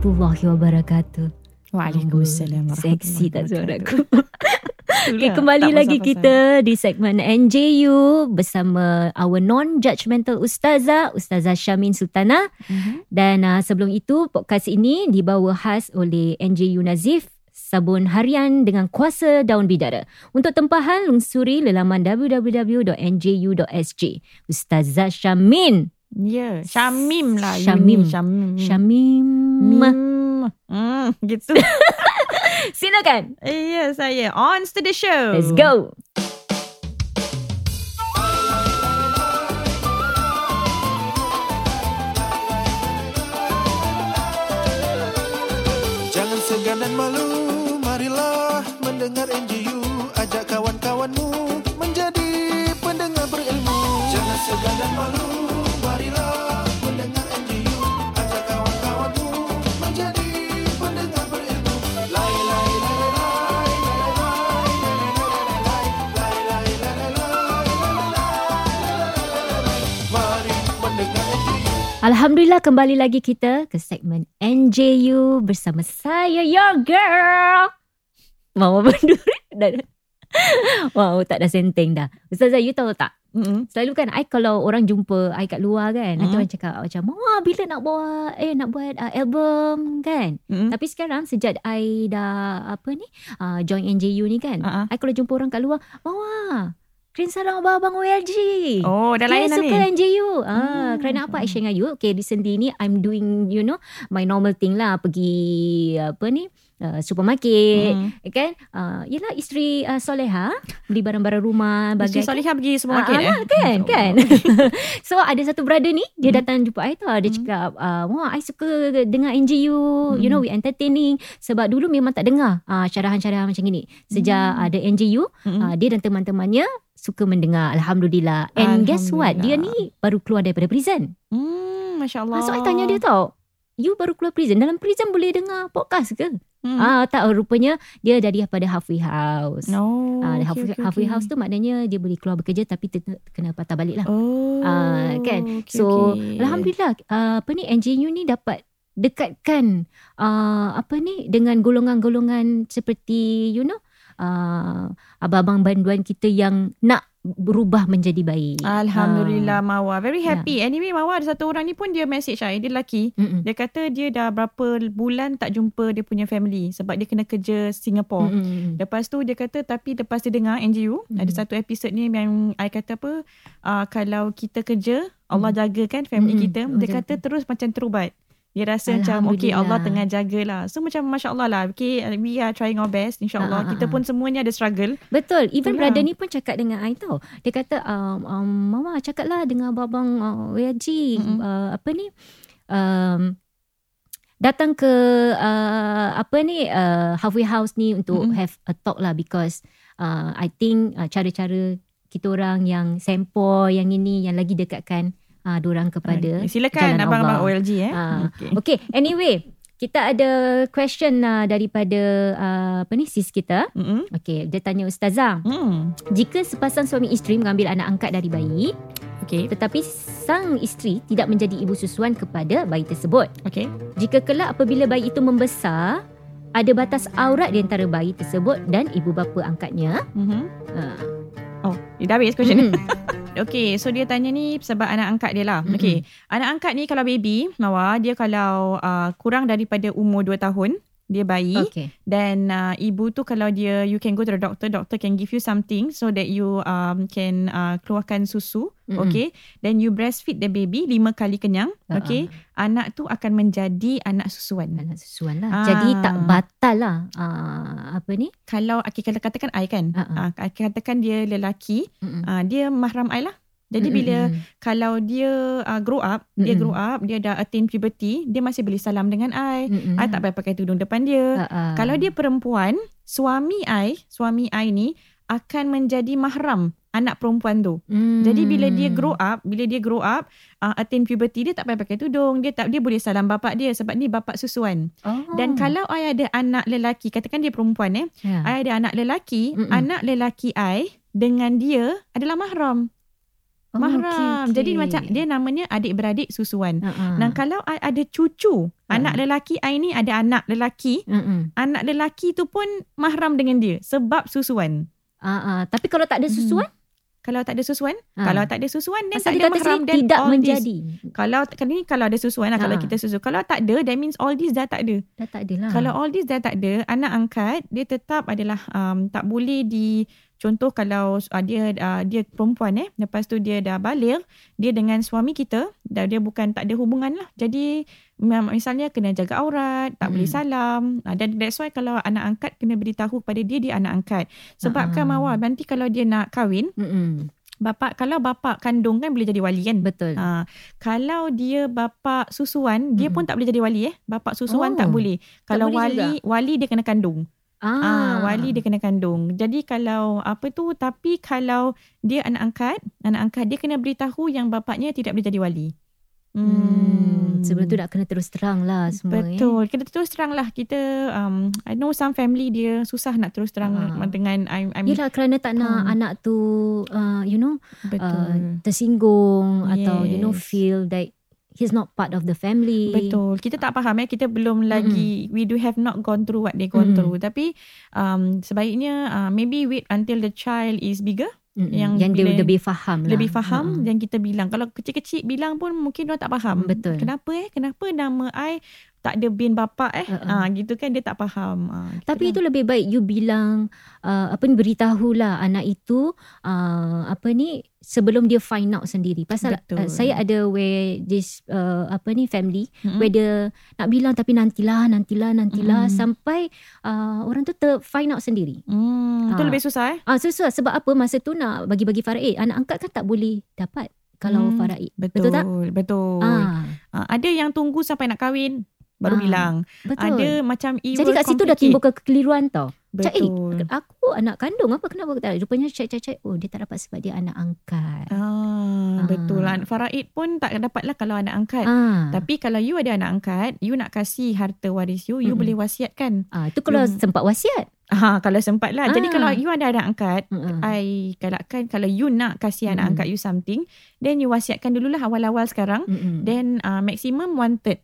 Warahmatullahi wabarakatuh. Waalaikumsalam Seksi tak suaraku. Okay, Okay, kembali lagi kita di segmen NJU bersama our non-judgmental ustazah, Ustazah Syamin Sultana. Mhm. Dan uh, sebelum itu, podcast ini dibawa khas oleh NJU Nazif, sabun harian dengan kuasa daun bidara. Untuk tempahan, lungsuri lelaman www.nju.sg. Ustazah Syamin. Ya, Syamim lah. Syamim. Syamim. Syamim. Mim. Hmm, gitu. Silakan. Ya, saya. On to the show. Let's go. Jangan segan dan malu, marilah mendengar NGU. Ajak kawan-kawanmu menjadi pendengar berilmu. Jangan segan dan malu, Alhamdulillah kembali lagi kita ke segmen NJU bersama saya your girl. Mama berduri. Dah- Wow, tak ada senteng dah. Ustazah, you tahu tak? Mm-mm. Selalu kan, I kalau orang jumpa I kat luar kan, nanti Mhm. orang cakap macam, Mama bila nak buat, eh nak buat uh, album kan? Mm-mm. Tapi sekarang sejak I dah apa ni, uh, join NJU ni kan, ah. I kalau jumpa orang kat luar, Mama, kirim salam abang-abang OLG. Oh, dah lain dah ni. suka NJU. Ah, Hmm, kerana apa share dengan you? Okay, recently ni I'm doing, you know, my normal thing lah. Pergi, apa ni, uh, supermarket. Mm. Kan? Uh, yelah, isteri uh, Soleha. Beli barang-barang rumah. Isteri Bagai Solihah pergi supermarket Ah, eh? ah, kan, Oh. kan. so ada satu brother ni, dia Hmm. datang jumpa I tau. Dia Hmm. cakap, uh, wah, I suka dengar NJU. You Hmm. know, we entertaining. Sebab dulu memang tak dengar uh, syarahan-syarahan macam ni. Sejak Hmm. ada NJU, Mm-mm. uh, dia dan teman-temannya suka mendengar. Alhamdulillah. And guess what? Dia ni baru keluar daripada prison. Hmm, Masya Ah, Allah. so I tanya dia tau. You baru keluar prison. Dalam prison boleh dengar podcast ke? Hmm. Ah tak rupanya dia daripada halfway house. Oh, Ah, okay, halfway, okay, halfway okay. house tu maknanya dia boleh keluar bekerja tapi ter- kena patah balik lah. Oh, Ah, kan? okay, so okay. alhamdulillah uh, apa ni NJU ni dapat dekatkan uh, apa ni dengan golongan-golongan seperti you know uh, abang-abang banduan kita yang nak berubah menjadi baik. Alhamdulillah Mawa Very Ya. happy Anyway Mawa ada satu orang ni pun Dia message saya Dia lelaki mm-mm. Dia kata dia dah berapa bulan tak jumpa dia punya family sebab dia kena kerja Singapore. Mm. Mm-mm. Lepas tu dia kata tapi lepas dia dengar NGU Mm. ada satu episod ni yang I kata apa uh, kalau kita kerja Allah jaga kan family Mm. kita. Dia kata terus macam terubat. Dia rasa macam okay. Allah tengah jagalah. So macam Masya Allah lah. Okay we are trying our best insyaAllah. Ah, ah, Kita ah. pun semuanya ada struggle. Betul. Even Itulah. brother ni pun cakap dengan I tau. Dia kata, um, um, Mama cakaplah dengan abang uh, WG. Mm-mm. Uh, apa ni? Um, datang ke uh, apa ni uh, halfway house ni untuk Mm-mm. have a talk lah because uh, I think uh, cara-cara kita orang yang sempoi yang ini yang lagi dekatkan uh, orang kepada Ah, Silakan Jalan abang-abang Allah. OLG eh. Ah, okay. Okay, anyway, kita ada question uh, daripada uh, apa ni sis kita. Mm-mm. Okay, dia tanya ustazah, Hmm. jika sepasang suami isteri mengambil anak angkat dari bayi, Okay. tetapi sang isteri tidak menjadi ibu susuan kepada bayi tersebut. Okay. Jika kelak apabila bayi itu membesar, ada batas aurat di antara bayi tersebut dan ibu bapa angkatnya. Mm-hmm. Uh, Oh, dah habis question ni. mm, Okay, so dia tanya ni sebab anak angkat dia lah. Mm-mm. Okay, anak angkat ni kalau baby, Mawa, dia kalau uh, kurang daripada umur 2 tahun, dia bayi. okay. Dan uh, ibu tu kalau dia, you can go to the doctor, doctor can give you something so that you um, can uh, keluarkan susu. Mm-mm. Okay, then you breastfeed the baby 5 kali kenyang. Uh-uh. Okay, anak tu akan menjadi anak susuan. Anak susuan lah. Ah. Jadi tak batal lah. Uh, apa ni? Kalau kalau katakan I kan, Uh-uh. uh, katakan dia lelaki, Mm-mm. uh, dia mahram I lah. Jadi bila Mm-mm. kalau dia uh, grow up, dia Mm-mm. grow up, dia dah attain puberty, dia masih boleh salam dengan I. Mm-mm. I tak payah pakai tudung depan dia. Ah. Kalau dia perempuan, suami I, suami I ni akan menjadi mahram anak perempuan tu. Hmm. Jadi bila dia grow up, bila dia grow up, uh, attain puberty dia tak payah pakai tudung, dia tak dia boleh salam bapak dia sebab ni bapak susuan. oh. Dan kalau I ada anak lelaki, katakan dia perempuan eh, ya. I ada anak lelaki, Mm-mm. anak lelaki I dengan dia adalah mahram. Oh, mahram. okey. Jadi macam dia namanya adik-beradik susuan. Ah, ah. Dan kalau I ada cucu, Ah. anak lelaki I ni ada anak lelaki, Mm-mm. anak lelaki tu pun mahram dengan dia sebab susuan. Ah. Tapi kalau tak ada susuan, Kalau tak ada susuan, Ah. kalau tak ada susuan then pasal tak dia ada mahram then tidak all this. menjadi. Kalau kali ni kalau ada susuan lah kalau Ah. kita susu. Kalau tak ada that means all this dah tak ada. Dah tak ada lah. Kalau all this dah tak ada, anak angkat dia tetap adalah um, tak boleh di contoh kalau uh, dia uh, dia perempuan eh lepas tu dia dah balik dia dengan suami kita dah dia bukan tak ada hubungan lah jadi misalnya kena jaga aurat tak Mm. boleh salam uh, dan that's why kalau anak angkat kena beritahu kepada dia dia anak angkat sebabkan Ah. mawar nanti kalau dia nak kahwin Mm-mm. bapa kalau bapa kandung kan boleh jadi wali kan Betul. Ha, kalau dia bapa susuan, dia Mm-mm. pun tak boleh jadi wali eh. Bapa susuan Oh, tak boleh. Kalau boleh wali, wali dia kena kandung. Ah, Ah, wali dia kena kandung. Jadi kalau apa tu, tapi kalau dia anak angkat, anak angkat dia kena beritahu yang bapaknya tidak boleh jadi wali. Hmm. Sebelum tu nak kena terus terang lah semua. Eh. Betul. Kita terus terang lah. Kita, um, I know some family dia susah nak terus terang Ah. dengan I'm, I'm Yelah kerana tak nak Hmm. anak tu uh, you know betul. uh, tersinggung atau you know Yes. feel that he's not part of the family. Betul. Kita tak faham eh. Kita belum lagi, we do have not gone through what they gone Mm-mm. through. Tapi um, sebaiknya uh, maybe wait until the child is bigger. Mm-mm. yang yang dia lebih faham lah. Lebih faham Mm-mm. dan kita bilang. Kalau kecil-kecil bilang pun mungkin dia tak faham. Betul. Kenapa eh? Kenapa nama I tak ada bin bapa eh? Uh-uh. Ah gitu kan dia tak faham. Ah, kita Tapi dah- itu lebih baik you bilang uh, apa ni beritahulah anak itu uh, apa ni sebelum dia find out sendiri. Pasal uh, saya ada where this uh, apa ni family Mm-mm. where dia nak bilang tapi nantilah nantilah nantilah Mm-mm. sampai uh, orang tu ter find out sendiri. Hmm, itu Ah. lebih susah eh? Ah susah sebab apa masa tu nak bagi-bagi faraid anak angkat kan tak boleh dapat kalau Hmm, faraid. Betul. Betul tak? Betul. Ah Ah, ada yang tunggu sampai nak kahwin baru Ah, bilang. betul. Ada macam it Jadi kat situ dah timbul kekeliruan tau. Cak, eh, Betul. aku anak kandung apa kenapa tak? Rupanya cek-cek oh dia tak dapat sebab dia anak angkat. Ah, Ah. betul lah. Faraid pun tak dapat lah kalau anak angkat. Ah. Tapi kalau you ada anak angkat, you nak kasih harta waris you, you Mm-mm. boleh wasiatkan. Ah, itu kalau You- sempat wasiat. Ah, kalau sempat lah. Jadi Ah. kalau you ada anak angkat, Mm-mm. I galakkan kalau you nak kasih anak angkat you something, then you wasiatkan dululah awal-awal sekarang. Mm-mm. Then uh, maximum one third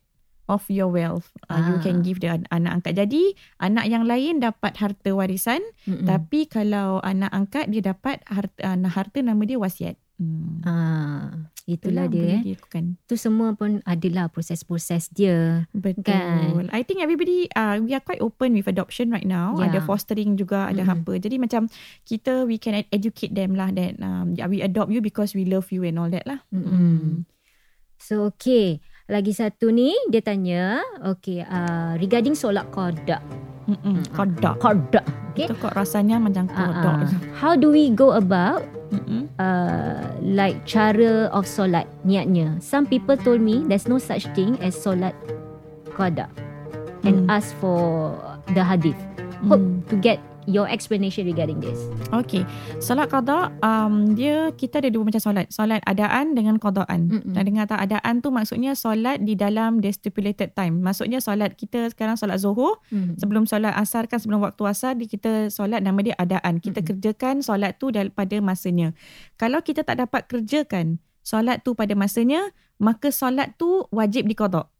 of your wealth uh, you Ah. can give the an- anak angkat. Jadi anak yang lain dapat harta warisan, Mm-mm. tapi kalau anak angkat dia dapat harta, uh, harta nama dia wasiat. Hmm. ah, itulah dia boleh eh. dilakukan. Tu semua pun adalah proses-proses dia. Betul. Kan? I think everybody uh, we are quite open with adoption right now. Yeah. Ada fostering juga, ada Mm-mm. apa. Jadi macam kita we can ed- educate them lah that um, yeah, we adopt you because we love you and all that lah. Mm-mm. So okay, lagi satu ni dia tanya, okay, uh, regarding solat qada. Mm-mm. Kodok. Qada. Okay. Itu kok rasanya macam Ah, kodok. ah. How do we go about Mm-mm. uh, like cara of solat niatnya. Some people told me there's no such thing as solat qada and Hmm. ask for the hadith. Hope Mm. to get your explanation regarding this. Okay. Solat qada um, dia kita ada dua macam solat. Solat adaan dengan qadaan. Mm-mm. Dan dengar tak adaan tu maksudnya solat di dalam the stipulated time. Maksudnya solat kita sekarang solat Zuhur Hmm. sebelum solat asar kan sebelum waktu asar di kita solat nama dia adaan. Kita Mm-mm. kerjakan solat tu pada masanya. Kalau kita tak dapat kerjakan solat tu pada masanya, maka solat tu wajib diqada.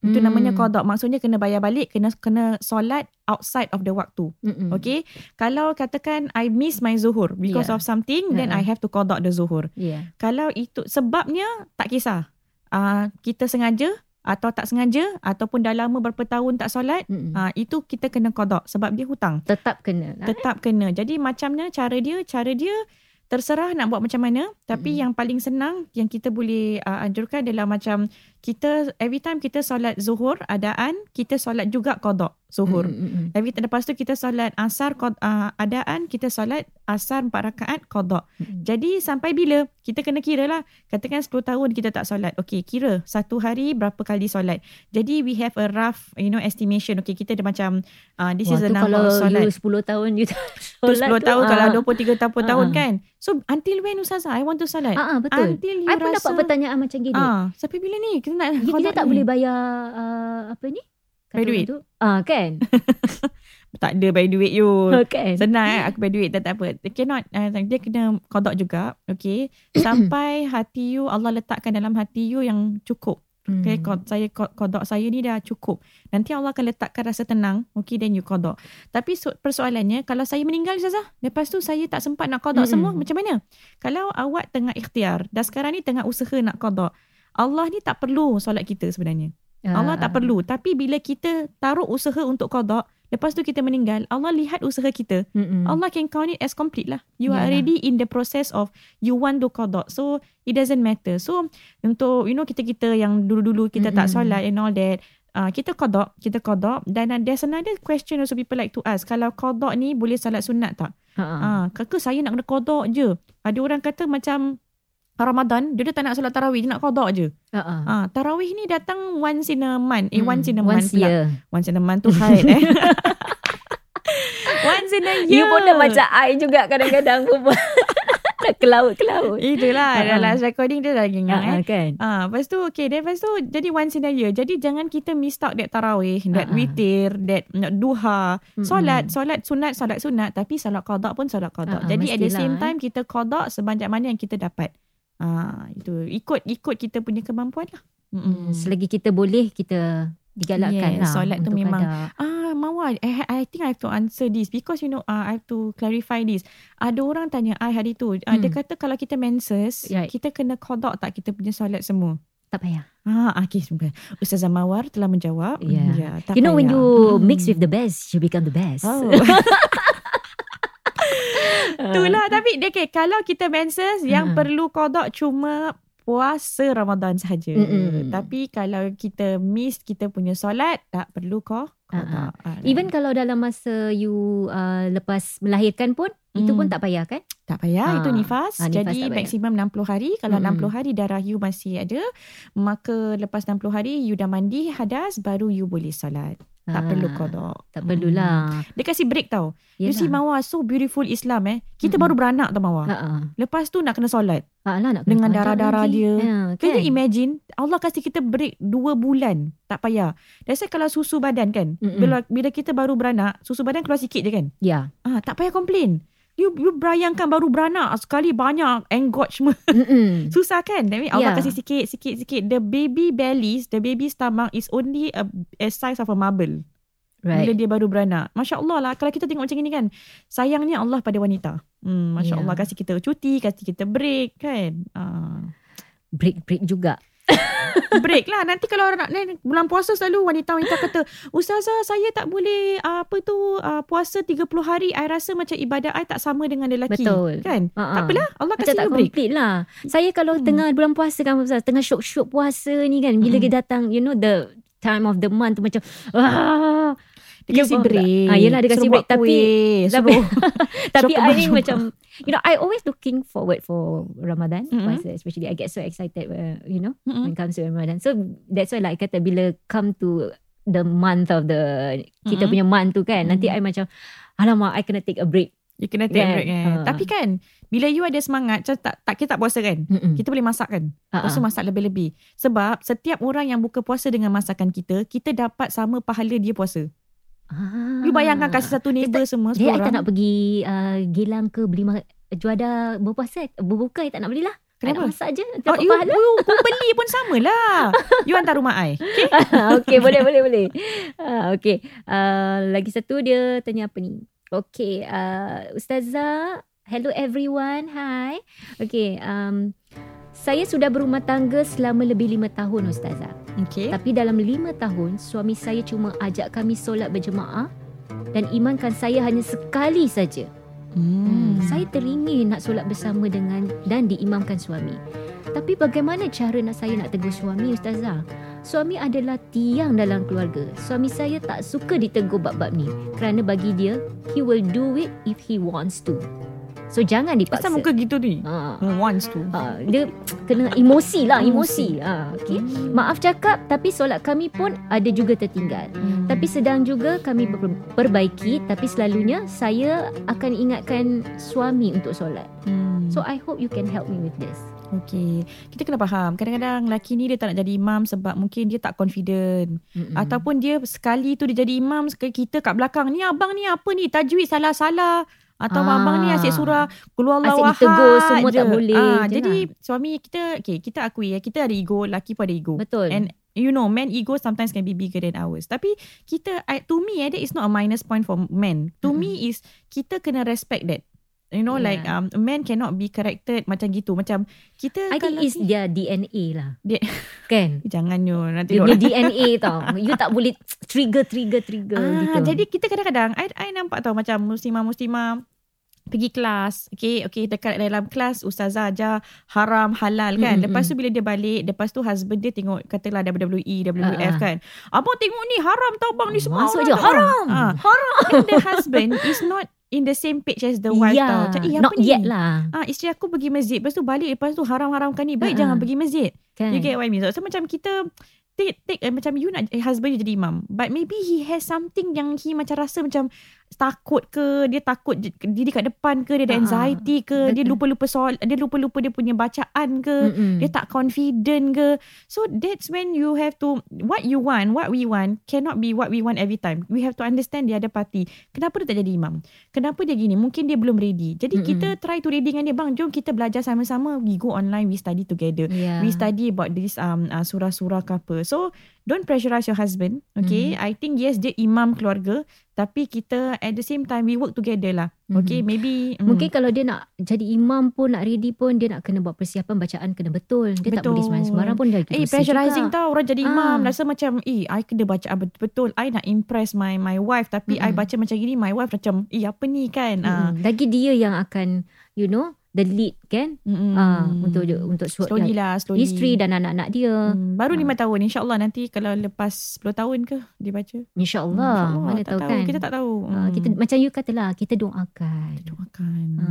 Itu Hmm. namanya qada. Maksudnya kena bayar balik, kena kena solat outside of the waktu. Mm-mm. Okay. Kalau katakan I miss my zuhur because Yeah. of something, then Uh-uh. I have to qada the zuhur. Yeah. Kalau itu sebabnya tak kisah. Uh, kita sengaja atau tak sengaja ataupun dah lama berapa tahun tak solat, uh, itu kita kena qada sebab dia hutang. Tetap kena. lah. Tetap kena. Jadi macamnya cara dia, cara dia terserah nak buat macam mana, tapi Mm-mm. yang paling senang yang kita boleh uh, anjurkan adalah macam kita every time kita solat zuhur adaan, kita solat juga qada zuhur. Mm, mm, mm. Every lepas tu kita solat asar qad, uh, adaan, kita solat asar 4 rakaat qada. Mm. Jadi sampai bila? Kita kena kira lah. Katakan 10 tahun kita tak solat. Okay, kira satu hari berapa kali solat. Jadi we have a rough you know estimation. Okay, kita ada macam uh, this Wah, is the tu number kalau of solat. you 10 tahun you tak Tu solat 10 tahun kalau ah. 23 tahun, tahun Ah. kan. So until when Ustazah I want to solat? Ah, ah, betul. Until you I pun rasa dapat pertanyaan macam gini. Ah, sampai bila ni? Kita nak kita qada tak ni? boleh bayar uh, apa ni? Kata By duit. Ah, kan? Tak ada by duit you. kan? Senang eh aku by duit tak, tak apa. Cannot uh, dia kena qada juga. Okay. Sampai hati you Allah letakkan dalam hati you yang cukup. Hmm. Okay, qad- saya qad- qada saya ni dah cukup. Nanti Allah akan letakkan rasa tenang. Okay, then you qada. Tapi so, persoalannya kalau saya meninggal Ustazah, lepas tu saya tak sempat nak qada Mm-mm. semua, macam mana? Kalau awak tengah ikhtiar, dah sekarang ni tengah usaha nak qada. Allah ni tak perlu solat kita sebenarnya. Allah Ah, tak perlu. Tapi bila kita taruh usaha untuk qada, lepas tu kita meninggal, Allah lihat usaha kita. Mm-mm. Allah can count it as complete lah. You are Yalah. already in the process of you want to qada. So it doesn't matter. So untuk you know kita-kita yang dulu-dulu kita tak Mm-mm. solat and all that, uh, kita qada, kita qada dan uh, there's another question also people like to ask. Kalau qada ni boleh solat sunat tak? Ha, ha. Ah, kakak saya nak kena qada je. Ada orang kata macam Ramadan, dia, dia tak nak solat tarawih, dia nak qada je. Ha, ha. Ah, tarawih ni datang once in a month. Eh, Hmm, once in a once month pula. year. Once in a month tu high eh. once in a year. You pun dah macam I juga kadang-kadang pun nak ke laut ke laut. Itulah Ha, ha. dalam last recording dia dah ingat Ha, eh. ha, kan? Ah, lepas tu okay, then lepas tu jadi once in a year. Jadi jangan kita miss out that tarawih, that Ha, ha. witir, that mm, duha. Mm-mm. Solat, solat sunat, solat sunat tapi solat qada pun solat qada. Ha, ha, Jadi at the same eh. time kita qada sebanyak mana yang kita dapat. Ah, itu ikut ikut kita punya kemampuan lah. Hmm, selagi kita boleh kita digalakkan Yes, lah. solat tu memang. Ah, Mawar, I, I think I have to answer this because you know uh, I have to clarify this. Ada orang tanya I hari tu, uh, dia Hmm. kata kalau kita menses, Right. kita kena qada tak kita punya solat semua? Tak payah. Ah, okay, semoga. Ustazah Mawar telah menjawab. Yeah. Tak you know when payah. you Hmm. mix with the best, you become the best. Oh. Itulah tapi okay, kalau kita menses yang Hmm. perlu qada cuma puasa Ramadan. Mm-mm. Tapi kalau kita miss kita punya solat tak perlu kau qada. Ah, Even kalau dalam masa you uh, lepas melahirkan pun, itu pun Hmm. tak payah kan? Tak payah, Ah. itu nifas. Ah, nifas Jadi maksimum 60 hari. Kalau Mm-mm. 60 hari darah you masih ada, maka lepas 60 hari you dah mandi hadas, baru you boleh solat. Tak Ah, perlu qada. Tak perlulah. Dia kasih break tau. You Yelah. see Mawar, so beautiful Islam eh. Kita Mm-mm. baru beranak tau Mawar. Ha, ha. Lepas tu nak kena solat. Ha, lah, nak kena Dengan darah-darah dia. Ha, Can kan? you imagine? Allah kasih kita break 2 bulan. Tak payah. That's why kalau susu badan kan. Mm-mm. Bila, bila kita baru beranak, susu badan keluar sikit je kan. Ya. Ah, tak payah komplain. You, you bayangkan baru beranak sekali banyak engorgement. Mm-mm. Susah kan? Tapi Allah Ya. kasih sikit, sikit, sikit. The baby bellies, the baby stomach is only a, a size of a marble. Bila Right. dia baru beranak. Masya Allah lah. Kalau kita tengok macam ni kan. Sayangnya Allah pada wanita. Hmm, Masya Ya. Allah. Kasih kita cuti, kasih kita break kan. Ah. Break-break juga. break lah. Nanti kalau orang nak bulan puasa selalu wanita-wanita kata, Ustazah saya tak boleh apa tu ah, puasa 30 hari. I rasa macam ibadah I tak sama dengan lelaki. Betul. Kan? Ha. Tak apalah. Allah kasih tak break. complete lah. Saya kalau Hmm. tengah bulan puasa kan Ustaz, tengah syok-syok puasa ni kan, bila Hmm. dia datang, you know the time of the month tu macam, ah, Dia tak? break. Ah, yelah, dia kasi break. buat Tapi- kuih, tapi- Tapi I ni macam You know I always looking forward For Ramadan puasa, Especially I get so excited uh, You know Mm-mm. When it comes to Ramadan So that's why like kata Bila come to The month of the Kita Mm-mm. punya month tu kan Nanti Mm. I macam Alamak I kena take a break You kena take Kan? break kan. Ha. Tapi kan, bila you ada semangat, macam tak, tak kita tak puasa kan? Mm-mm. Kita boleh masak kan? Ha, Puasa ha. masak lebih-lebih. Sebab setiap orang yang buka puasa dengan masakan kita, kita dapat sama pahala dia puasa. Ah. You bayangkan kasih satu neighbor semua, Dia sepuluh I tak orang. nak pergi uh, Gilang ke beli ma- Juada berpuasa Berbuka I tak nak belilah Kenapa? nak masak je Oh, you, pahala you, you beli pun sama lah. You hantar rumah I. Okay? okay, boleh, boleh, boleh. Uh, okay, uh, lagi satu dia tanya apa ni? Okay, uh, Ustazah, hello everyone, hi. Okay, um, saya sudah berumah tangga selama lebih lima tahun Ustazah. Okay. Tapi dalam lima tahun, suami saya cuma ajak kami solat berjemaah dan imankan saya hanya sekali saja. Hmm. Saya teringin nak solat bersama dengan dan diimamkan suami. Tapi bagaimana cara nak saya nak tegur suami Ustazah? Suami adalah tiang dalam keluarga. Suami saya tak suka ditegur bab-bab ni. Kerana bagi dia, he will do it if he wants to. So jangan dipaksa. Pasal muka gitu ni. Ha. Hmm, Wants tu. Ha, dia kena emosi lah, emosi. Ha, okay. Hmm. Maaf cakap tapi solat kami pun ada juga tertinggal. Hmm. Tapi sedang juga kami perbaiki tapi selalunya saya akan ingatkan suami untuk solat. Hmm. So I hope you can help me with this. Okay. Kita kena faham. Kadang-kadang lelaki ni dia tak nak jadi imam sebab mungkin dia tak confident. Mm-mm. Ataupun dia sekali tu dia jadi imam, sekali kita kat belakang. Ni abang ni apa ni? Tajwid salah-salah. Atau Ah. abang ni asyik surah keluar Allah Asyik ditegur, semua je. tak boleh. Ah, jadi lah. suami kita, okay, kita akui ya, kita ada ego, lelaki pun ada ego. Betul. And you know, man ego sometimes can be bigger than ours. Tapi kita, I, to me, eh, that is not a minus point for men. To Mm-mm. me is kita kena respect that. You know, Yeah. like um, a man cannot be corrected macam gitu. Macam kita I kan think it's their DNA lah. Dia- kan? Jangan you nanti Dia DNA tau. You tak boleh trigger, trigger, trigger Ah, gitu. jadi kita kadang-kadang I, I nampak tau macam muslimah-muslimah pergi kelas. Okay, okay dekat dalam kelas ustazah ajar haram halal kan. Mm, mm, lepas mm. tu bila dia balik, lepas tu husband dia tengok katalah WWE, Ah, ah. WWF kan. Abang tengok ni haram tau bang ni semua. Masuk je tau." haram. Ah. Haram. And the husband is not in the same page as the wife tau. Macam, eh, not ni? yet lah. Ah, isteri aku pergi masjid. Lepas tu balik. Lepas tu haram-haramkan ni. Baik Ah, jangan pergi masjid. Kan? You get what I mean? So, so macam kita take, take eh, macam you nak eh, husband you jadi imam. But maybe he has something yang he macam rasa macam takut ke, dia takut diri kat depan ke, dia ada Ah, anxiety ke, dia betul. lupa-lupa soal, dia lupa-lupa dia punya bacaan ke, Mm-mm. dia tak confident ke. So that's when you have to what you want, what we want cannot be what we want every time. We have to understand the other party. Kenapa dia tak jadi imam? Kenapa dia gini? Mungkin dia belum ready. Jadi Mm-mm. kita try to ready dengan dia, bang. Jom kita belajar sama-sama. We go online, we study together Yeah. we study about this um uh, surah-surah ke apa. So don't pressurize your husband. Okay, Mhm. I think yes dia imam keluarga, tapi kita at the same time we work together lah. Okay, Mhm. maybe mm, Mungkin kalau dia nak jadi imam pun nak ready pun dia nak kena buat persiapan bacaan kena betul. Dia tak Betul. boleh sembarang-sembarang pun dia Eh pressurizing juga. tau orang jadi imam Ah. Rasa macam Eh I kena baca betul-betul I nak impress my my wife Tapi I Mm-mm. baca macam gini My wife macam Eh apa ni kan ah. Mm-mm. Lagi dia yang akan you know the lead kan Mm-mm. ah untuk untuk suat Slowly lah slowly isteri dan anak-anak dia. Hmm, baru Ah. lima tahun InsyaAllah nanti Kalau lepas 10 tahun ke Dia baca InsyaAllah. InsyaAllah, Mana tak tahu, kan. Kita tak tahu Ah, kita macam you katalah kita doakan. Doakan Ah.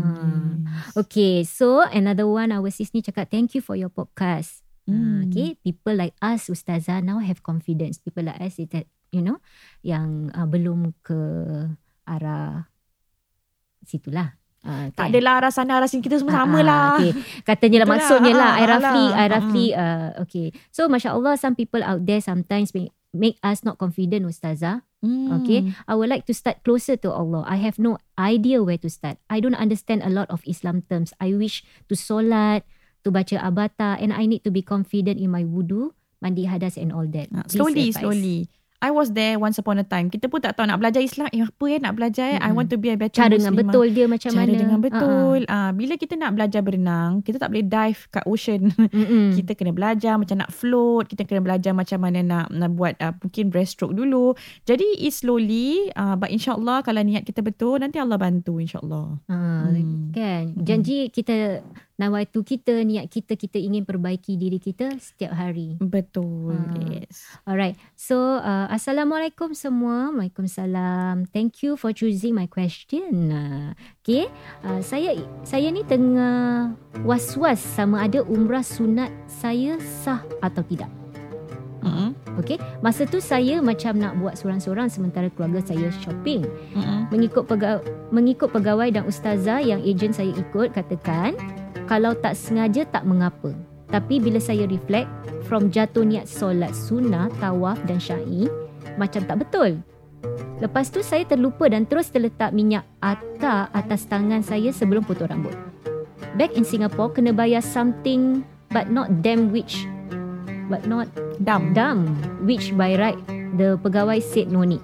Yes. Okay, so another one our sis ni cakap thank you for your podcast. Hmm. Hmm. Okay, people like us Ustazah now have confidence. People like us that you know yang uh, belum ke arah situlah. Uh, Tak adalah arah sana arah sini kita semua sama lah. Okay. Katanya lah maksudnya lah. Ah, I roughly, alah. I roughly, uh, okay. So Masya Allah, some people out there sometimes make, make us not confident Ustazah. Hmm. Okay. I would like to start closer to Allah. I have no idea where to start. I don't understand a lot of Islam terms. I wish to solat, to baca abata and I need to be confident in my wudu, mandi hadas and all that. Ah, Please Slowly, slowly. I was there once upon a time. Kita pun tak tahu nak belajar Islam. Eh apa eh nak belajar eh. I Mm-mm. want to be a better Cara dengan Muslimah. betul dia macam Cara mana. dengan Ah, betul. Ah, bila kita nak belajar berenang, kita tak boleh dive kat ocean. Mm-mm. kita kena belajar macam nak float. Kita kena belajar macam mana nak, nak buat uh, mungkin breaststroke dulu. Jadi it's slowly. Uh, but insyaAllah kalau niat kita betul, nanti Allah bantu insyaAllah. Ah, Hmm. Kan Janji kita Nawaitu kita Niat kita Kita ingin perbaiki diri kita Setiap hari Betul. Ah. Yes. Alright So uh, Assalamualaikum semua Waalaikumsalam Thank you for choosing my question uh, Okay uh, Saya Saya ni tengah Was-was Sama ada umrah sunat Saya sah atau tidak Mm-mm. Okay Masa tu saya macam nak buat sorang-sorang Sementara keluarga saya shopping Mm-mm. mengikut pegawai, mengikut pegawai dan ustazah yang ejen saya ikut katakan kalau tak sengaja tak mengapa tapi bila saya reflect from jatuh niat solat sunnah tawaf dan syai macam tak betul lepas tu saya terlupa dan terus terletak minyak atar atas tangan saya sebelum potong rambut back in Singapore kena bayar something but not damn which but not Dam. dumb which by right the pegawai said no need.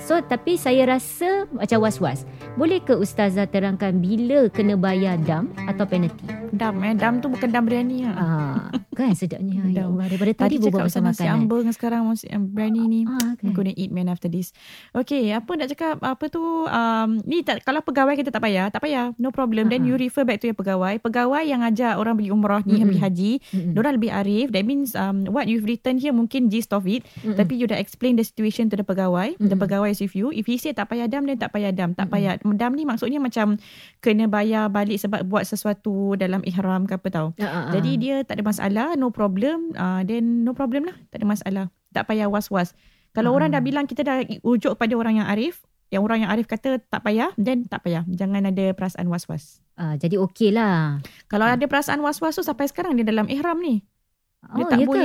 So tapi saya rasa macam was-was. Boleh ke ustazah terangkan bila kena bayar dam atau penalty? Dam eh. Dam tu bukan dam biryani lah. Ah, kan sedapnya. ya. Allah, daripada tadi Tadi cakap pasal nasi makanan. ambeng sekarang nasi biryani ni. Ah, I'm kan. gonna eat man after this. Okay, apa nak cakap apa tu um, ni tak, kalau pegawai kita tak payah, tak payah, no problem. Then Ha-ha. you refer back to your pegawai. Pegawai yang ajak orang pergi umrah ni, Mm-mm. pergi haji, Mm-mm. Diorang lebih arif That means um, What you've written here Mungkin gist of it Mm-mm. Tapi you dah explain the situation To the pegawai The Mm-mm. pegawai is with you If he say tak payah dam Then tak payah dam Tak payah Dam ni maksudnya macam Kena bayar balik Sebab buat sesuatu Dalam ihram ke apa tau ah. Jadi dia tak ada masalah No problem uh, Then no problem lah Tak ada masalah Tak payah was-was Kalau Ah. orang dah bilang Kita dah rujuk pada orang yang arif yang orang yang arif kata tak payah, then tak payah. Jangan ada perasaan was-was. Ah, jadi okey lah. Kalau ada perasaan was-was tu sampai sekarang dia dalam ihram ni. Dia Oh, tak ya ke?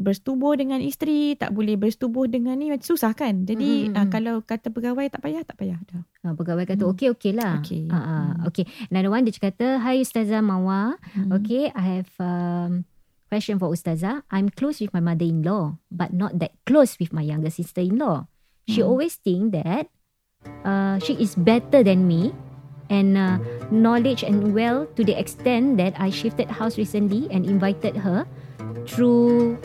Bersetubuh dengan isteri, tak boleh bersetubuh dengan ni susah kan. Jadi Mm, mm, uh, mm. kalau kata pegawai tak payah, tak payah dah. Ah, pegawai kata Hmm. okey okey lah. Okey. Ah, ah, Hmm. okey. Another one dia kata, "Hi Ustazah Mawa. Hmm. Okay, I have um question for Ustazah. I'm close with my mother-in-law, but not that close with my younger sister-in-law. She Hmm. always think that uh, she is better than me and uh, knowledge and well to the extent that I shifted house recently and invited her through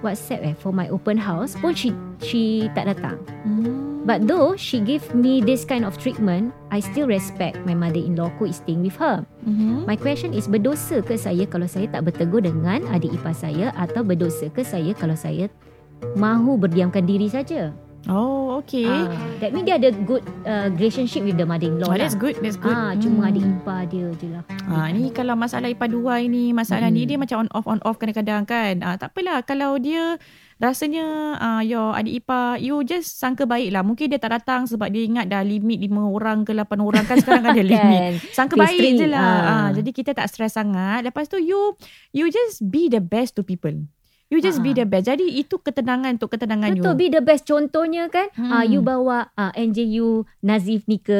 WhatsApp eh for my open house pun she she tak datang. Hmm. But though she give me this kind of treatment, I still respect my mother-in-law who is staying with her. Mhm. My question is berdosa ke saya kalau saya tak bertegur dengan adik ipar saya atau berdosa ke saya kalau saya mahu berdiamkan diri saja? Oh, okay. Ah, that mean dia ada good uh, relationship with the mother-in-law oh, lah. that's good, that's good. Ah, cuma Hmm. adik ipar dia je lah. Ah, ni kalau masalah ipar dua ini, masalah ni Hmm. dia macam on off on off kadang-kadang kan. Ah, tak apalah kalau dia rasanya ah, your adik ipar you just sangka baik lah. Mungkin dia tak datang sebab dia ingat dah limit lima orang ke lapan orang kan sekarang kan ada limit. Kan? Sangka Phase baik je lah. ah. Ah. jadi kita tak stres sangat. Lepas tu you you just be the best to people. You just be Ah. the best. Jadi itu ketenangan untuk ketenangan Betul, you. be the best. Contohnya kan, Hmm. ah, you bawa ah, NJU Nazif ni ke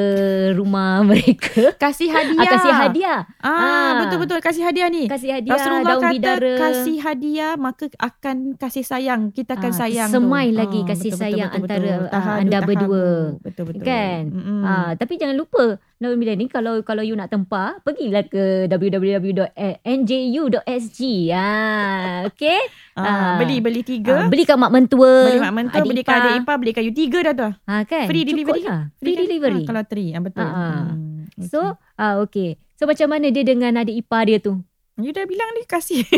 rumah mereka. Kasih hadiah. Ah, kasih hadiah. Ah, Ah. betul-betul kasih hadiah ni. Kasih hadiah Rasulullah daun kata bidara. kasih hadiah maka akan kasih sayang. Kita akan Ah, sayang semai tu. lagi kasih sayang antara, ah, Tahadu, anda tahabu. berdua. Betul-betul. Kan? Mm-mm. Ah, tapi jangan lupa daun bidara ni kalau kalau you nak tempah, pergilah ke www.nju.sg. Ah, okay? Ah, ah. beli beli tiga. Ah, belikan mak mentua. beli mak mentua, adik belikan ipar. adik ipar, belikan you tiga dah tu. Ah, kan? Free Cukup delivery. Lah. Free kan? delivery. Ah, kalau three, ah, betul. Ah, ah. Hmm, okay. So, ah, okay. So, macam mana dia dengan adik ipar dia tu? You dah bilang ni kasih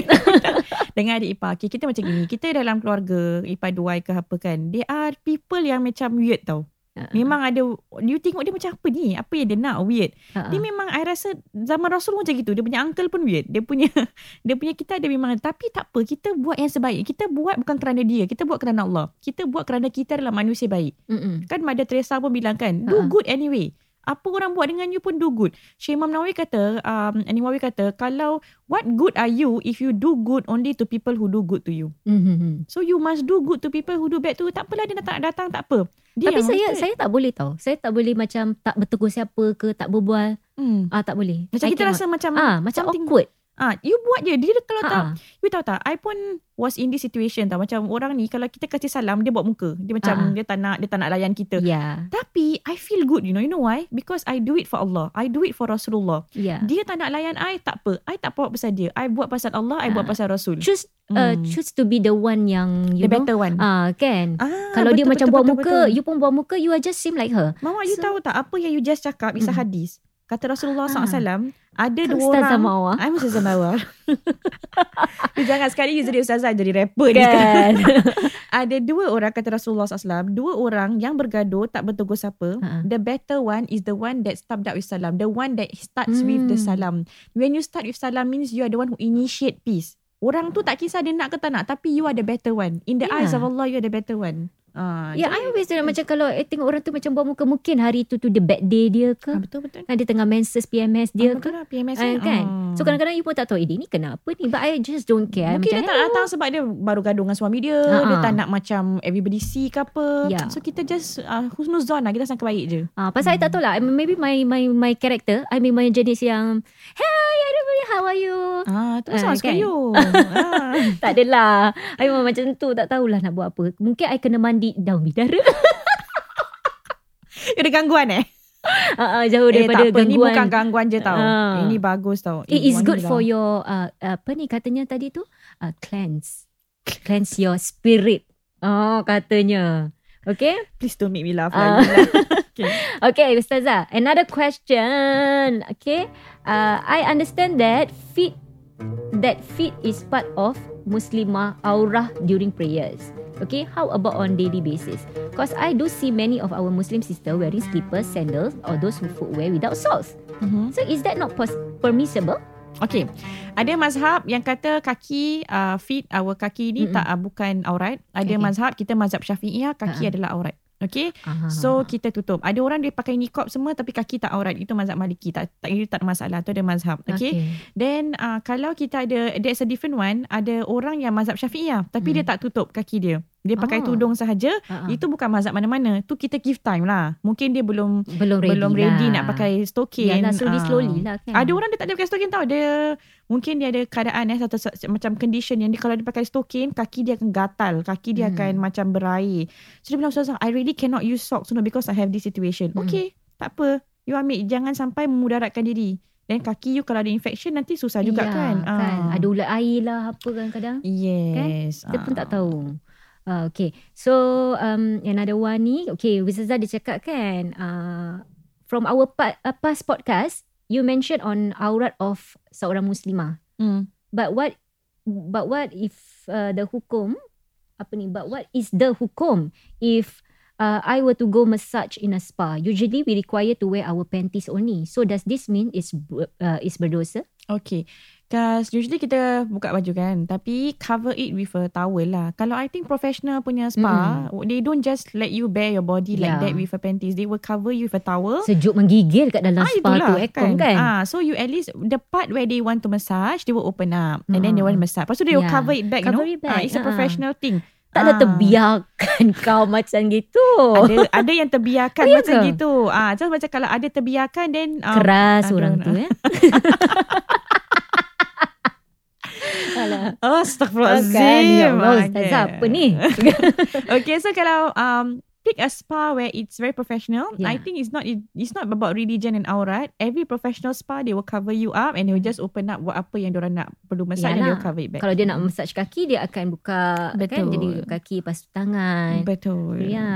Dengan adik ipar okay, Kita macam gini Kita dalam keluarga Ipar dua ke apa kan They are people yang macam weird tau Ah, Memang ada You tengok dia macam apa ni? Apa yang dia nak? Weird. Ah, Dia memang I rasa Zaman Rasul macam gitu. Dia punya uncle pun weird. Dia punya Dia punya kita ada memang Tapi tak apa. Kita buat yang sebaik. Kita buat bukan kerana dia. Kita buat kerana Allah. Kita buat kerana kita adalah manusia baik. Mm-mm. Kan Mother Teresa pun bilang kan Do Ha-ha. good anyway apa orang buat dengan you pun do good. Syekh Imam Nawawi kata, um, Nawawi kata, kalau what good are you if you do good only to people who do good to you? Mhm. So you must do good to people who do bad to you. Tak apalah dia tak datang, tak apa. Dia Tapi saya saya tak boleh tahu. Saya tak boleh macam tak bertegur siapa ke, tak berbual. hmm. Ah tak boleh. Macam I kita cannot. rasa macam ah macam awkward. Ah, you buat je. Dia kalau tak, Ah, ah. you tahu tak, I pun was in this situation tau. Macam orang ni, kalau kita kasih salam, dia buat muka. Dia macam, Ah, ah. dia tak nak, dia tak nak layan kita. Ya. Tapi, I feel good, you know. You know why? Because I do it for Allah. I do it for Rasulullah. Ya. Dia tak nak layan I, tak apa. I tak buat pasal dia. I buat pasal Allah, I buat pasal Rasul. Choose uh, Hmm. choose to be the one yang you The know. better one. Ah kan. Ah, Kalau dia betul, macam betul, buat betul, muka, betul. you pun buat muka, you are just seem like her. Mama, you So- tahu tak apa yang you just cakap is a Mm. hadis. Kata Rasulullah Ah. SAW, ada Kan dua Ustazah orang. Mawar. I'm Ustazah Mawar. jangan sekali you jadi Ustazah, jadi rapper ni Kan. Ada dua orang, kata Rasulullah SAW, dua orang yang bergaduh, tak bertegur siapa. Ha-ha. The better one is the one that start out with salam. The one that starts with the Hmm. salam. When you start with salam means you are the one who initiate peace. Orang tu tak kisah dia nak ke tak nak, tapi you are the better one. In the Yeah. eyes of Allah, you are the better one. Ah, Ya, I always tengok macam kalau I tengok orang tu macam buat muka mungkin hari tu tu the bad day dia ke. Ah, betul betul. Kan dia tengah menses PMS dia Ah, ke. lah, PMS ni. kan? Ah. So kadang-kadang you pun tak tahu, eh dia ni kenapa ni? But I just don't care. Mungkin macam, dia tak datang sebab dia baru gaduh dengan suami dia. Ha-ha. Dia tak nak macam everybody see ke apa. Ya. So kita just uh, husnuzon lah. Kita sangka baik je. Ah, pasal I tak tahu lah. Mean, Maybe my my my character, I memang jenis yang, Hey, how are you? Ah, tu sama suka kan? you. ah. tak adalah. I memang macam tu. Tak tahulah nak buat apa. Mungkin I kena mandi daun bidara. Ada gangguan eh? uh, uh, jauh Eh daripada apa, gangguan. bukan gangguan je tau. Ah. Ini bagus tau. It Eh, is good for lah. your uh, apa ni katanya tadi tu? Uh, cleanse. Cleanse your spirit. Oh, katanya. Okay? Please don't make me laugh lagi lah. okay. Okay, Ustazah. Another question. Okay. Uh, I understand that feet that feet is part of Muslimah aurah during prayers. Okay, how about on daily basis? Because I do see many of our Muslim sister wearing slippers, sandals, or those who footwear without socks. Mhm. So is that not pos- permissible? Okay. Ada mazhab yang kata kaki uh, feet our kaki ni Mm-mm. tak uh, bukan aurat. Ada Okay. mazhab kita mazhab Syafi'iyah kaki Ha-ha. adalah aurat. Okay. Aha. So kita tutup. Ada orang dia pakai niqab semua tapi kaki tak aurat. Itu mazhab Maliki. Tak tak itu tak ada masalah. Tu ada mazhab. Okay. Then uh, kalau kita ada there's a different one, ada orang yang mazhab Syafi'iyah tapi Hmm. dia tak tutup kaki dia. Dia pakai Oh. tudung sahaja. Ha-ha. Itu bukan mazhab mana-mana. Tu kita give time lah. Mungkin dia belum belum ready belum ready lah. nak pakai stokin. Yalah, slowly Ah. slowly lah kan. Ada orang dia tak ada pakai stokin tau. Dia mungkin dia ada keadaan eh satu satu- macam condition yang dia kalau dia pakai stokin kaki dia akan gatal, kaki dia Hmm. akan macam berair. So dia bilang Ustazah, I really cannot use socks no because I have this situation. Hmm. Okay, tak apa. You ambil jangan sampai memudaratkan diri. Dan kaki you kalau ada infection nanti susah juga Ya, kan. kan. Ah. Ada ulat air lah apa kan kadang. Yes. Kita pun Ah. tak tahu. Uh, okay. So um, another one ni. Okay. Wizaza dia cakap kan. Uh, from our pa- uh, past podcast. You mentioned on aurat of seorang muslimah. Hmm. But what but what if uh, the hukum apa ni but what is the hukum if uh, I were to go massage in a spa usually we require to wear our panties only so does this mean it's uh, is berdosa Okay. Cause usually kita buka baju kan. Tapi cover it with a towel lah. Kalau I think professional punya spa, they don't just let you bare your body like Yeah. that with a panties. They will cover you with a towel. sejuk menggigil kat dalam Ah, spa tu aircon kan, Ah, so you at least the part where they want to massage, they will open up and then they want to massage. Lepas tu they will Yeah. cover it back, Cover you it know. back, Ah, it's a ah. professional thing. tak ada Ah. terbiarkan kau macam gitu Ada ada yang terbiarkan Oh, ya macam ke? gitu. Ah, just macam kalau ada terbiarkan then ah, keras orang tu know. eh. Oh, Kan, ya astagfirullahalazim. Allah, Ustazah, apa ni? okay, so kalau um pick a spa where it's very professional, Yeah. I think it's not it, it's not about religion and aurat. Every professional spa they will cover you up and they will just open up what apa yang diorang nak perlu massage and they will cover it back. Kalau dia nak massage kaki Dia akan buka kan Betul. Jadi kaki Lepas tu tangan Betul. Ya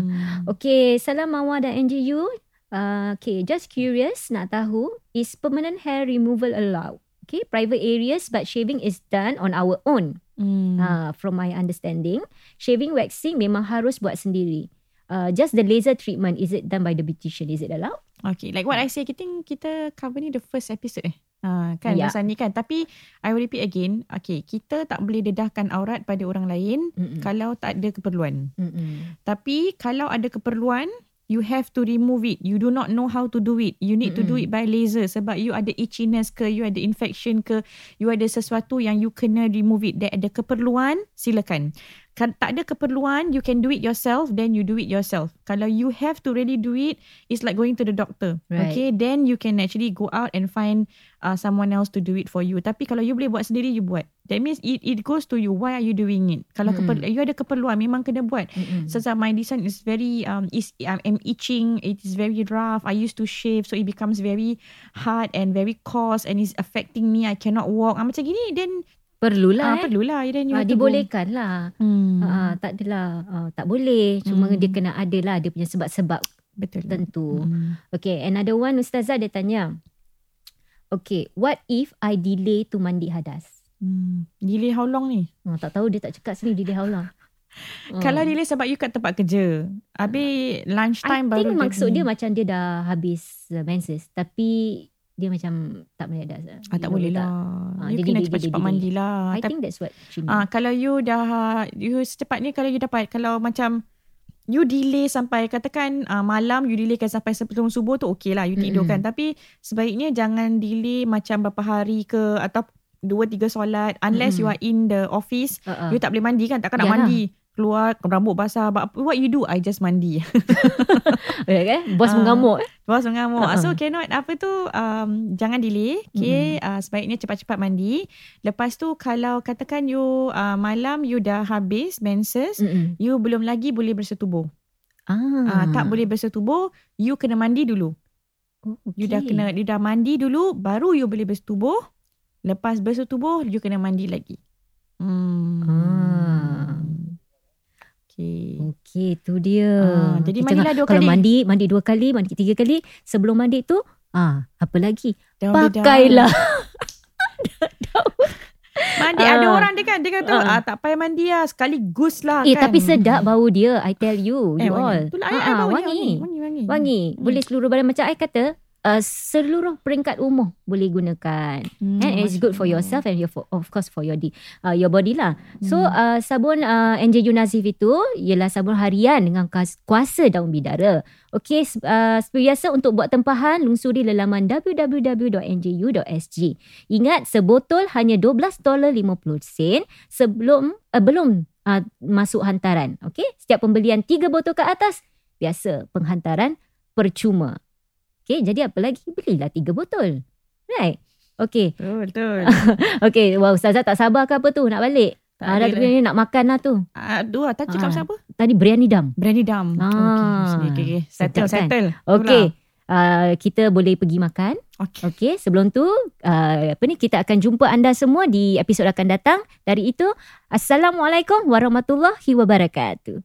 Hmm. Okay Salam Mawar dan NGU uh, Okay Just curious Nak tahu Is permanent hair removal allowed? Okay Private areas But shaving is done On our own Hmm. uh, From my understanding Shaving waxing Memang harus buat sendiri uh, Just the laser treatment Is it done by the beautician? Is it allowed? Okay, like what I say, kita kita cover ni the first episode eh. Ha, kan Ya. pasal ni kan. Tapi I will repeat again. Okay, kita tak boleh dedahkan aurat pada orang lain Mm-mm. kalau tak ada keperluan. Mm-mm. Tapi kalau ada keperluan, you have to remove it. You do not know how to do it. You need to do it by laser sebab you ada itchiness ke, you ada infection ke, you ada sesuatu yang you kena remove it. There ada keperluan, silakan. Kan tak ada keperluan, you can do it yourself, then you do it yourself. Kalau you have to really do it, it's like going to the doctor. Right. Okay, then you can actually go out and find uh, someone else to do it for you. Tapi kalau you boleh buat sendiri, you buat. That means it it goes to you. Why are you doing it? Kalau Mm-mm. keper, you ada keperluan, memang kena buat. Mm-mm. Since uh, my design is very um is I'm itching, it is very rough. I used to shave, so it becomes very hard and very coarse, and it's affecting me. I cannot walk. Ah macam gini, then Perlulah ah, eh perlulah. Ah, dibolehkan lah Hmm. Ah, tak adalah ah, tak boleh cuma Hmm. dia kena ada lah dia punya sebab-sebab Betul. tentu. Hmm. Okay, another one Ustazah dia tanya. Okay, what if I delay to mandi hadas? Hmm. Delay how long ni? Oh, tak tahu dia tak cakap sini delay how long. Kalau delay sebab you kat tempat kerja. Habis lunch I time baru think maksud jadi. dia macam dia dah habis uh, menses tapi dia macam tak boleh hadas. Ah, tak boleh lah. Ah, you jadi kena cepat-cepat mandi lah. I think that's what she ah, means. kalau you dah you secepatnya kalau you dapat kalau macam you delay sampai katakan uh, malam you delay kan sampai sebelum subuh tu okey lah you Mm-mm. tidur kan tapi sebaiknya jangan delay macam berapa hari ke atau dua tiga solat unless Mm-mm. you are in the office Uh-uh. you tak boleh mandi kan takkan nak mandi keluar rambut basah but what you do I just mandi Okay, eh? Bos Ah. mengamuk. eh? Bos mengamuk. Ha-ha. So cannot apa tu um, jangan delay. Okay, uh, sebaiknya cepat-cepat mandi. Lepas tu kalau katakan you uh, malam you dah habis menses, Mm-mm. you belum lagi boleh bersetubuh. Ah, tak boleh bersetubuh, you kena mandi dulu. Oh, okay. You dah kena you dah mandi dulu baru you boleh bersetubuh. Lepas bersetubuh you kena mandi lagi. Hmm. Ah. Okay. Okey, tu dia. Ah, jadi Kita mandilah dua kalau kali. mandi, mandi dua kali, mandi tiga kali. Sebelum mandi tu, ah, apa lagi? Daun. Pakailah. Mandi Ah. ada orang dia kan dia kata Ah. ah, tak payah mandi lah sekaligus lah Eh, kan. tapi sedap bau dia. I tell you, Eh, you all. wangi. Itulah Ah, I, I ah, bau wangi. wangi. Wangi, wangi. Wangi. Boleh seluruh badan. Macam I kata, uh, seluruh peringkat umur boleh gunakan. Hmm, And it's good for yourself and your, for, of course for your di, uh, your body lah. So Hmm. uh, sabun uh, NJU Nazif itu ialah sabun harian dengan kuas- kuasa daun bidara. Okey, s- uh, seperti biasa untuk buat tempahan lungsuri lelaman www.nju.sg. Ingat sebotol hanya $12.50 sebelum uh, belum uh, masuk hantaran. Okey, setiap pembelian 3 botol ke atas biasa penghantaran percuma. Okey, jadi apa lagi? Belilah 3 botol. Right? Okey. Betul, betul. Okey, wah ustazah tak sabar ke apa tu nak balik? Tak Ah, dah ada tu ni nak makan lah tu. Aduh, tadi cakap Ah. pasal apa? Tadi biryani dam. Biryani dam. Ah. Okay, okay, okay. Sedap Settle, kan? settle. Okey. Uh, kita boleh pergi makan. Okey. Okey, sebelum tu uh, apa ni kita akan jumpa anda semua di episod akan datang. Dari itu, assalamualaikum warahmatullahi wabarakatuh.